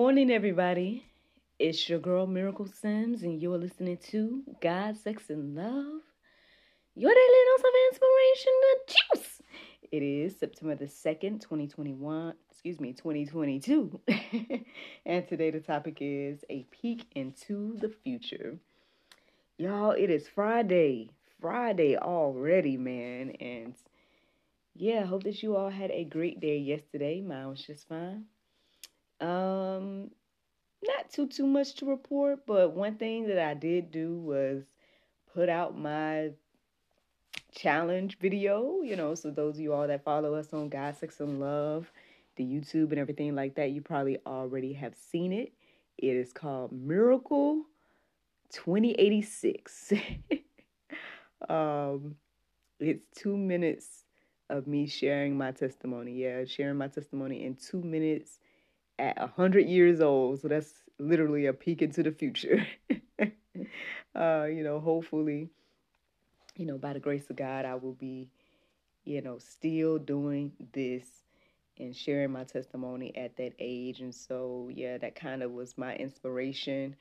Morning, everybody. It's your girl Miracle Sims, and you're listening to God, Sex, and Love. Your daily dose of inspiration, the juice. It is September the 2nd, 2021, excuse me, 2022. and today the topic is a peek into the future. Y'all, it is Friday. Friday already, man. And yeah, I hope that you all had a great day yesterday. Mine was just fine. Um, not too too much to report, but one thing that I did do was put out my challenge video. You know, so those of you all that follow us on God, Sex, and Love, the YouTube and everything like that, you probably already have seen it. It is called Miracle 2086. um, it's two minutes of me sharing my testimony. Yeah, sharing my testimony in two minutes at 100 years old. So that's literally a peek into the future. uh, you know, hopefully, you know, by the grace of God, I will be, you know, still doing this and sharing my testimony at that age. And so, yeah, that kind of was my inspiration.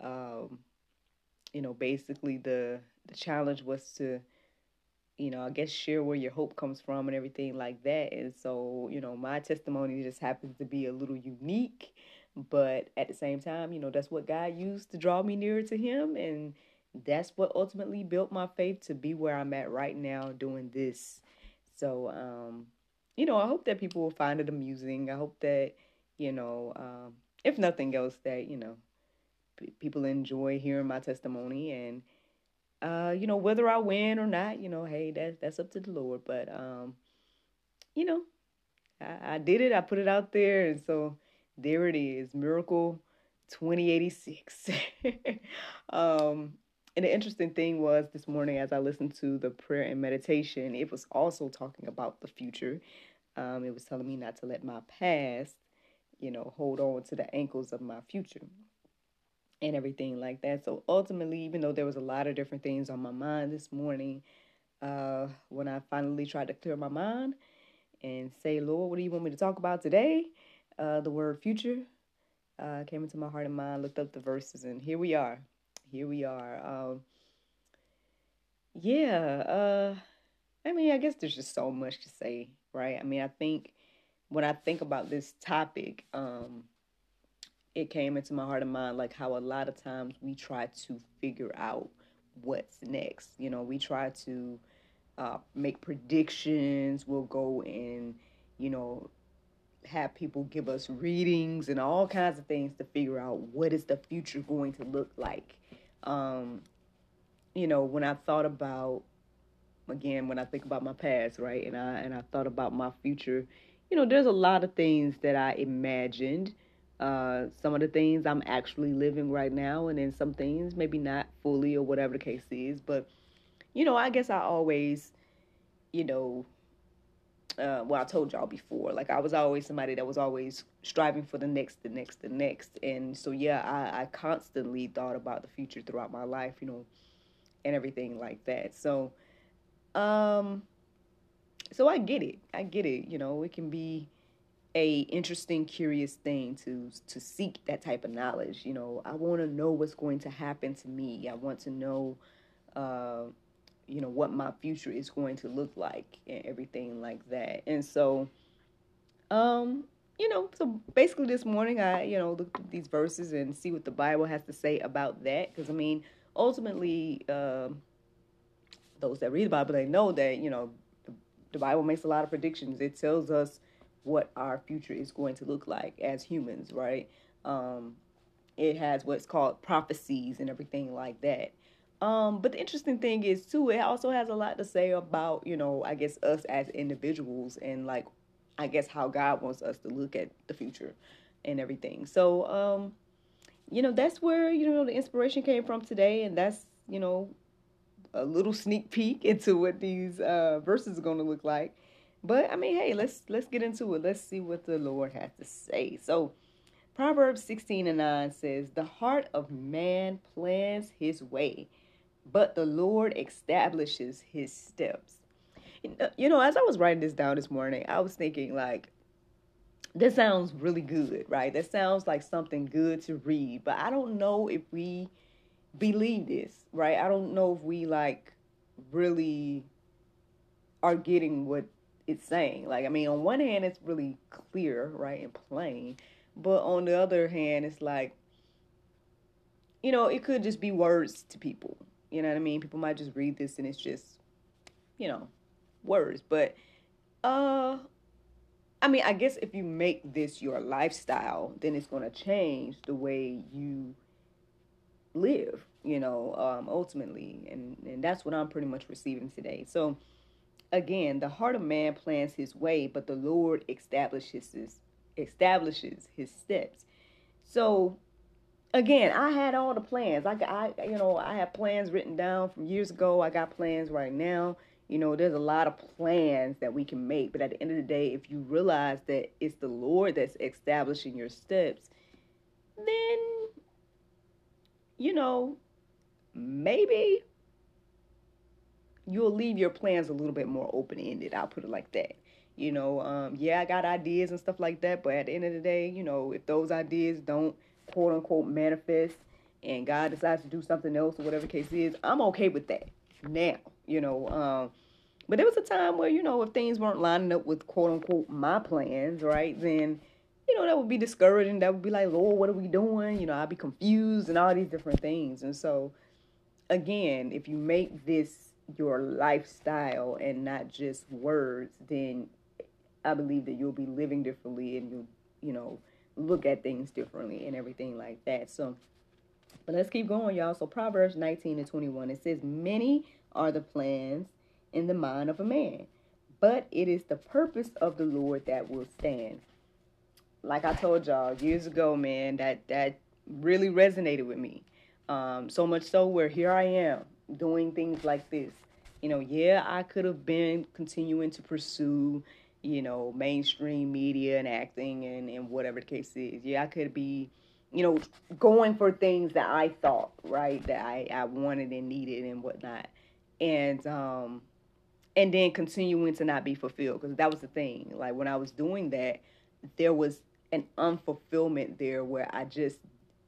Um, you know, basically the the challenge was to you know, I guess share where your hope comes from and everything like that. And so, you know, my testimony just happens to be a little unique, but at the same time, you know, that's what God used to draw me nearer to Him. And that's what ultimately built my faith to be where I'm at right now doing this. So, um, you know, I hope that people will find it amusing. I hope that, you know, um, if nothing else, that, you know, p- people enjoy hearing my testimony and, uh, you know, whether I win or not, you know, hey, that's that's up to the Lord. But um, you know, I, I did it. I put it out there, and so there it is, Miracle 2086. um, and the interesting thing was this morning, as I listened to the prayer and meditation, it was also talking about the future. Um, it was telling me not to let my past, you know, hold on to the ankles of my future and everything like that. So ultimately, even though there was a lot of different things on my mind this morning, uh, when I finally tried to clear my mind and say, Lord, what do you want me to talk about today? Uh, the word future uh, came into my heart and mind, looked up the verses, and here we are. Here we are. Um, yeah, uh, I mean, I guess there's just so much to say, right? I mean, I think when I think about this topic, um, it came into my heart and mind like how a lot of times we try to figure out what's next. You know, we try to uh, make predictions. We'll go and, you know, have people give us readings and all kinds of things to figure out what is the future going to look like. Um, you know, when I thought about again, when I think about my past, right, and I and I thought about my future, you know, there's a lot of things that I imagined uh, some of the things I'm actually living right now, and then some things maybe not fully or whatever the case is. But, you know, I guess I always, you know, uh, well, I told y'all before, like I was always somebody that was always striving for the next, the next, the next. And so, yeah, I, I constantly thought about the future throughout my life, you know, and everything like that. So, um, so I get it. I get it. You know, it can be a interesting curious thing to to seek that type of knowledge you know? I want to know what's going to happen to me. I want to know uh, you know what my future is going to look like and everything like that. And so um you know so basically this morning i you know look at these verses and see what the bible has to say about that. Because i mean ultimately um those that read the bible they know that you know the bible makes a lot of predictions. It tells us what our future is going to look like as humans, right? Um, it has what's called prophecies and everything like that. Um, but the interesting thing is too, it also has a lot to say about, you know, I guess us as individuals and like I guess how God wants us to look at the future and everything. So, um, you know, that's where, you know, the inspiration came from today and that's, you know, a little sneak peek into what these uh verses are going to look like. But I mean, hey, let's let's get into it. Let's see what the Lord has to say. So, Proverbs 16 and 9 says, The heart of man plans his way, but the Lord establishes his steps. You know, as I was writing this down this morning, I was thinking, like, this sounds really good, right? That sounds like something good to read, but I don't know if we believe this, right? I don't know if we, like, really are getting what it's saying. Like, I mean, on one hand, it's really clear, right, and plain. But on the other hand, it's like, you know, it could just be words to people. You know what I mean? People might just read this and it's just, you know, words. But, uh, I mean, I guess if you make this your lifestyle, then it's going to change the way you live, you know, um, ultimately. And, and that's what I'm pretty much receiving today. So, again, the heart of man plans his way, but the Lord establishes his establishes his steps. So again, I had all the plans. I, I, you know, I have plans written down from years ago. I got plans right now. You know, there's a lot of plans that we can make, but at the end of the day, if you realize that it's the Lord that's establishing your steps, then, you know, maybe you'll leave your plans a little bit more open ended. I'll put it like that. You know, um, yeah, I got ideas and stuff like that, but at the end of the day, you know, if those ideas don't quote unquote manifest and God decides to do something else or whatever case is, I'm okay with that now, you know. Um, but there was a time where, you know, if things weren't lining up with quote unquote my plans, right, then, you know, that would be discouraging. That would be like, Lord, what are we doing? You know, I'd be confused and all these different things. And so, again, if you make this your lifestyle and not just words, then I believe that you'll be living differently and you'll, you know, look at things differently and everything like that. So, but let's keep going, y'all. So, Proverbs 19 and 21, it says, Many are the plans in the mind of a man, but it is the purpose of the Lord that will stand. Like I told y'all years ago, man, that that really resonated with me. Um, so much so where here I am doing things like this. You know, yeah, I could have been continuing to pursue you know, mainstream media and acting and, and whatever the case is. Yeah, I could be, you know, going for things that I thought, right, that I, I wanted and needed and whatnot. And um and then continuing to not be fulfilled because that was the thing. Like when I was doing that, there was an unfulfillment there where I just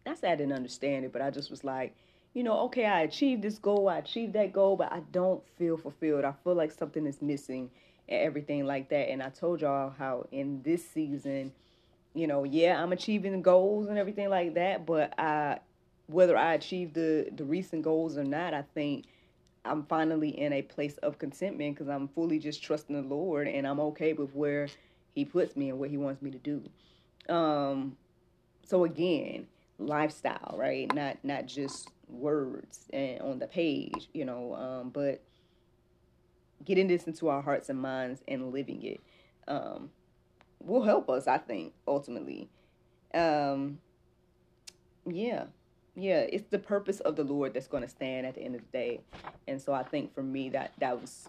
I said I didn't understand it, but I just was like, you know, okay, I achieved this goal, I achieved that goal, but I don't feel fulfilled. I feel like something is missing and everything like that. And I told y'all how in this season, you know, yeah, I'm achieving goals and everything like that, but I whether I achieve the the recent goals or not, I think I'm finally in a place of contentment because I'm fully just trusting the Lord and I'm okay with where He puts me and what He wants me to do. Um, so again, lifestyle, right? Not not just words and on the page, you know, um, but getting this into our hearts and minds and living it um, will help us, I think, ultimately. Um, yeah, yeah, it's the purpose of the Lord that's going to stand at the end of the day. And so I think for me that that was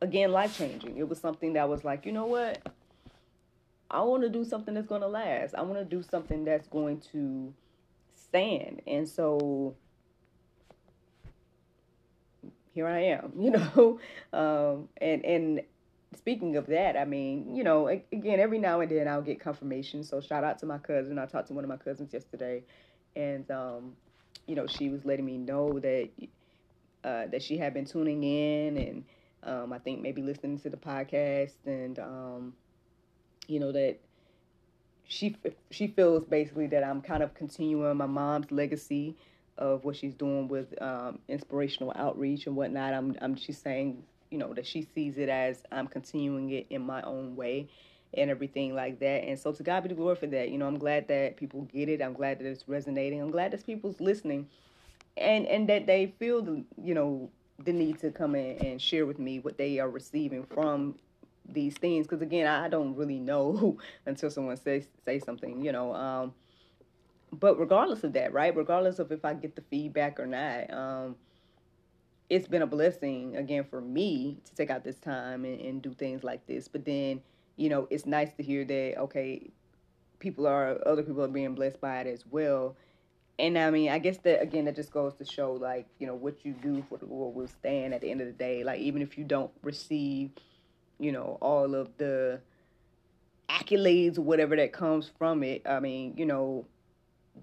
again life changing. It was something that was like, you know what? I want to do something that's going to last. I want to do something that's going to And so here I am, you know. Um, and and speaking of that, I mean, you know, again, every now and then I'll get confirmation. So shout out to my cousin. I talked to one of my cousins yesterday, and um, you know, she was letting me know that uh, that she had been tuning in, and um, I think maybe listening to the podcast, and um, you know that she she feels basically that I'm kind of continuing my mom's legacy of what she's doing with um, inspirational outreach and whatnot. I'm, I'm she's saying, you know, that she sees it as I'm continuing it in my own way and everything like that. And so to God be the glory for that. You know, I'm glad that people get it. I'm glad that it's resonating. I'm glad that people's listening and and that they feel the you know the need to come in and share with me what they are receiving from these things because again i don't really know until someone says say something you know um but regardless of that right regardless of if i get the feedback or not um it's been a blessing again for me to take out this time and, and do things like this but then you know it's nice to hear that okay people are other people are being blessed by it as well and I mean, I guess that again, that just goes to show like you know what you do for the Lord will stand at the end of the day. Like even if you don't receive, you know, all of the accolades or whatever that comes from it. I mean, you know,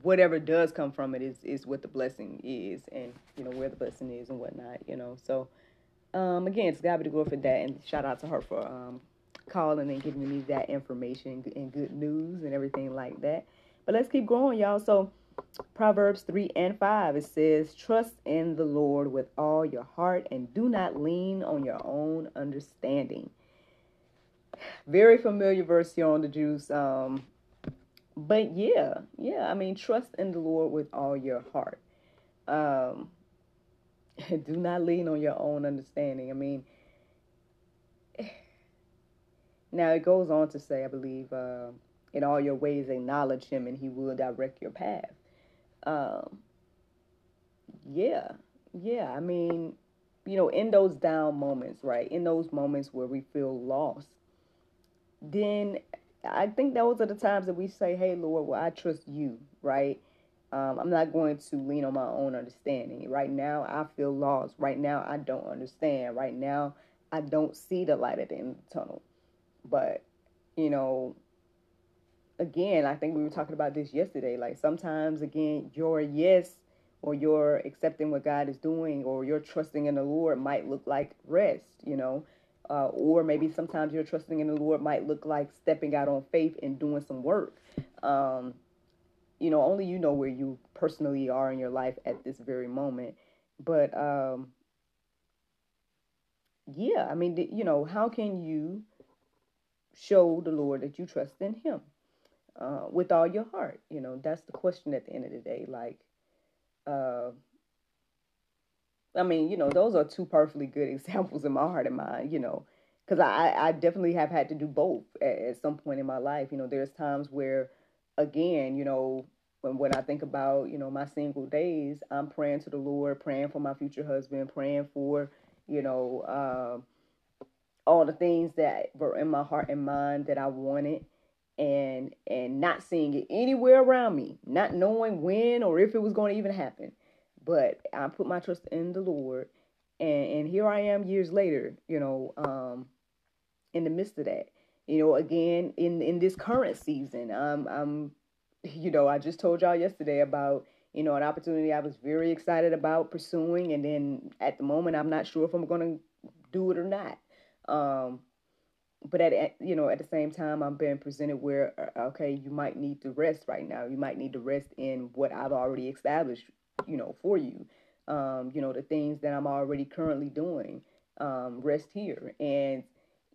whatever does come from it is is what the blessing is, and you know where the blessing is and whatnot. You know, so um, again, it's God be the glory for that, and shout out to her for um, calling and giving me that information and good news and everything like that. But let's keep going, y'all. So Proverbs 3 and 5, it says, Trust in the Lord with all your heart and do not lean on your own understanding. Very familiar verse here on the juice. Um, but yeah, yeah, I mean, trust in the Lord with all your heart. Um, do not lean on your own understanding. I mean, now it goes on to say, I believe, uh, in all your ways acknowledge him and he will direct your path um, yeah, yeah. I mean, you know, in those down moments, right? In those moments where we feel lost, then I think those are the times that we say, "Hey, Lord, well, I trust you," right? Um, I'm not going to lean on my own understanding. Right now, I feel lost. Right now, I don't understand. Right now, I don't see the light at the end of the tunnel. But, you know, again, I think we were talking about this yesterday. Like sometimes, again, your yes or your accepting what God is doing or your trusting in the Lord might look like rest, you know. Uh, or maybe sometimes your trusting in the Lord might look like stepping out on faith and doing some work. Um, you know, only you know where you personally are in your life at this very moment. But um, yeah, I mean, you know, how can you show the Lord that you trust in Him? uh, with all your heart? You know, that's the question at the end of the day. Like, uh, I mean, you know, those are two perfectly good examples in my heart and mind, you know, because I, I definitely have had to do both at, at some point in my life. You know, there's times where, again, you know, when, when I think about, you know, my single days, I'm praying to the Lord, praying for my future husband, praying for, you know, uh, all the things that were in my heart and mind that I wanted and and not seeing it anywhere around me, not knowing when or if it was going to even happen. But I put my trust in the Lord, and and here I am years later, you know, um, in the midst of that, you know, again in in this current season, um, I'm, you know, I just told y'all yesterday about you know an opportunity I was very excited about pursuing, and then at the moment I'm not sure if I'm going to do it or not. Um, but at you know at the same time i'm being presented where uh, okay you might need to rest right now you might need to rest in what i've already established you know for you um, you know the things that i'm already currently doing um, rest here. And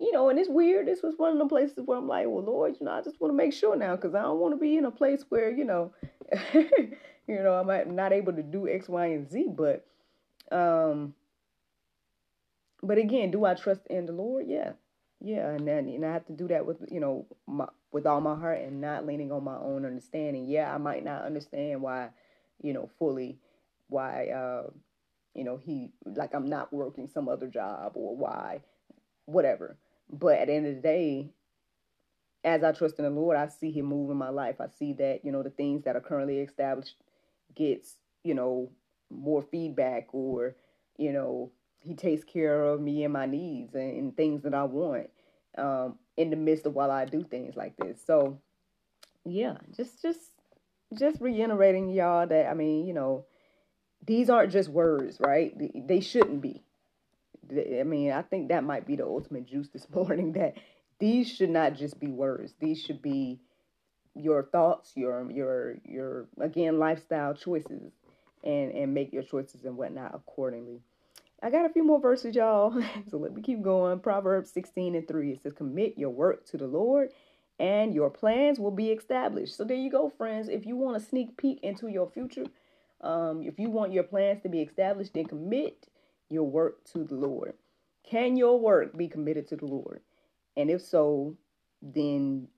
you know and it's weird this was one of the places where i'm like well lord you know i just want to make sure now because i don't want to be in a place where you know you know i'm not able to do x y and z. But um but again do i trust in the lord? Yeah. Yeah, and then and I have to do that with you know my, with all my heart and not leaning on my own understanding. Yeah, I might not understand why, you know, fully why uh, you know he like I'm not working some other job or why whatever. But at the end of the day, as I trust in the Lord, I see Him move in my life. I see that you know the things that are currently established gets you know more feedback or you know he takes care of me and my needs and, and things that I want um, in the midst of while I do things like this. So yeah, just just just reiterating y'all that I mean, you know, these aren't just words, right? They shouldn't be. I mean, I think that might be the ultimate juice this morning that these should not just be words. These should be your thoughts, your your your again lifestyle choices and and make your choices and whatnot accordingly. I got a few more verses, y'all. so let me keep going. Proverbs 16 and 3. It says, Commit your work to the Lord, and your plans will be established. So there you go, friends. If you want a sneak peek into your future, Um, if you want your plans to be established, then commit your work to the Lord. Can your work be committed to the Lord? And if so, then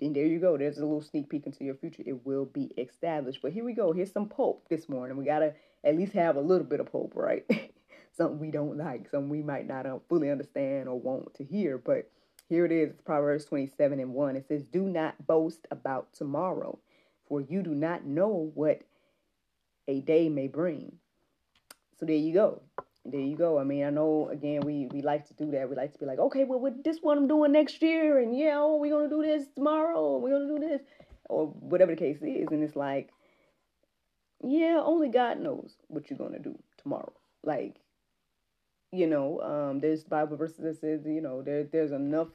then there you go. There's a little sneak peek into your future. It will be established. But here we go. Here's some Pope this morning. We gotta at least have a little bit of Pope, right? something we don't like, something we might not uh, fully understand or want to hear. But here it is. It's Proverbs 27 and 1. It says, Do not boast about tomorrow, for you do not know what a day may bring. So there you go. There you go. I mean, I know again we we like to do that. We like to be like, okay, well, with this one I'm doing next year, and yeah, oh, we're gonna do this tomorrow, we're gonna do this, or whatever the case is, and it's like, yeah, only God knows what you're gonna do tomorrow. Like, you know, um, there's Bible verses that says, you know, there there's enough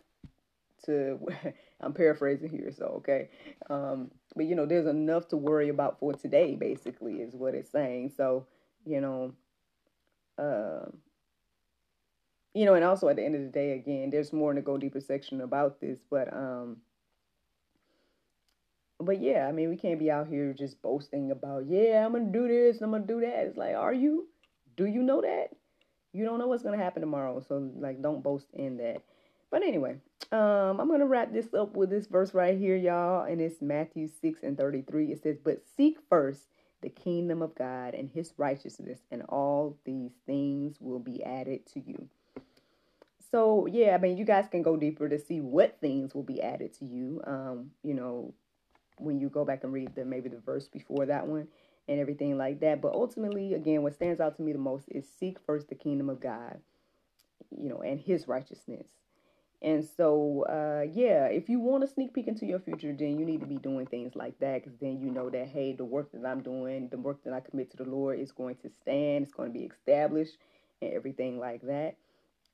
to I'm paraphrasing here, so okay. Um, but you know, there's enough to worry about for today, basically, is what it's saying. So, you know, uh, you know, and also at the end of the day, again, there's more in the go deeper section about this, but um, but yeah, I mean, we can't be out here just boasting about, yeah, I'm gonna do this, I'm gonna do that. It's like, are you? Do you know that? You don't know what's gonna happen tomorrow, so like, don't boast in that. But anyway, um, I'm gonna wrap this up with this verse right here, y'all, and it's Matthew 6 and 33. It says, But seek first the kingdom of God and his righteousness, and all these things will be added to you. So yeah, I mean you guys can go deeper to see what things will be added to you. Um, you know, when you go back and read the maybe the verse before that one and everything like that. But ultimately, again, what stands out to me the most is seek first the kingdom of God, you know, and his righteousness. And so, uh, yeah, if you want to sneak peek into your future, then you need to be doing things like that because then you know that, hey, the work that I'm doing, the work that I commit to the Lord is going to stand, it's going to be established, and everything like that.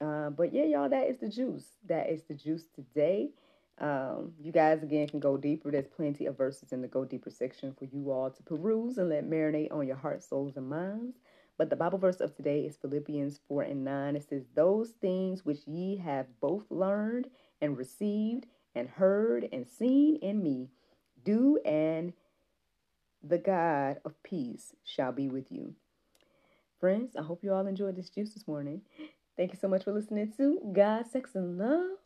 Uh, but yeah, y'all, that is the juice. That is the juice today. Um, you guys, again, can go deeper. There's plenty of verses in the Go Deeper section for you all to peruse and let marinate on your hearts, souls, and minds. But the Bible verse of today is Philippians 4 and 9. It says, Those things which ye have both learned and received and heard and seen in me, do, and the God of peace shall be with you. Friends, I hope you all enjoyed this juice this morning. Thank you so much for listening to God, Sex, and Love,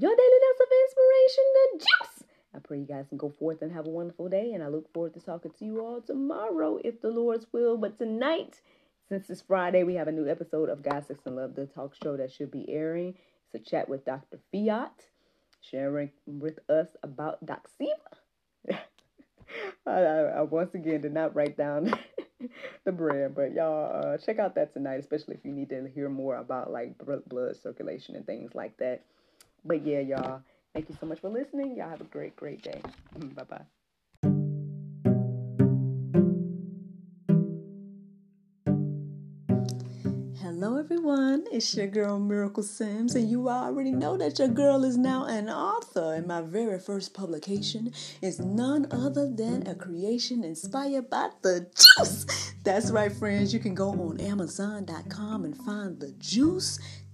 your daily dose of inspiration, the juice. I pray you guys can go forth and have a wonderful day. And I look forward to talking to you all tomorrow, if the Lord's will. But tonight, since it's Friday, we have a new episode of God, Sex, and Love, the talk show that should be airing. It's a chat with Dr. Fiat, sharing with us about Doxima. I, I, once again did not write down the brand, but y'all uh, check out that tonight, especially if you need to hear more about like blood circulation and things like that. But yeah, y'all. Thank you so much for listening. Y'all have a great, great day. Bye bye. Hello, everyone. It's your girl Miracle Sims, and you already know that your girl is now an author. And my very first publication is none other than a creation inspired by the juice. That's right, friends. You can go on Amazon.com and find the juice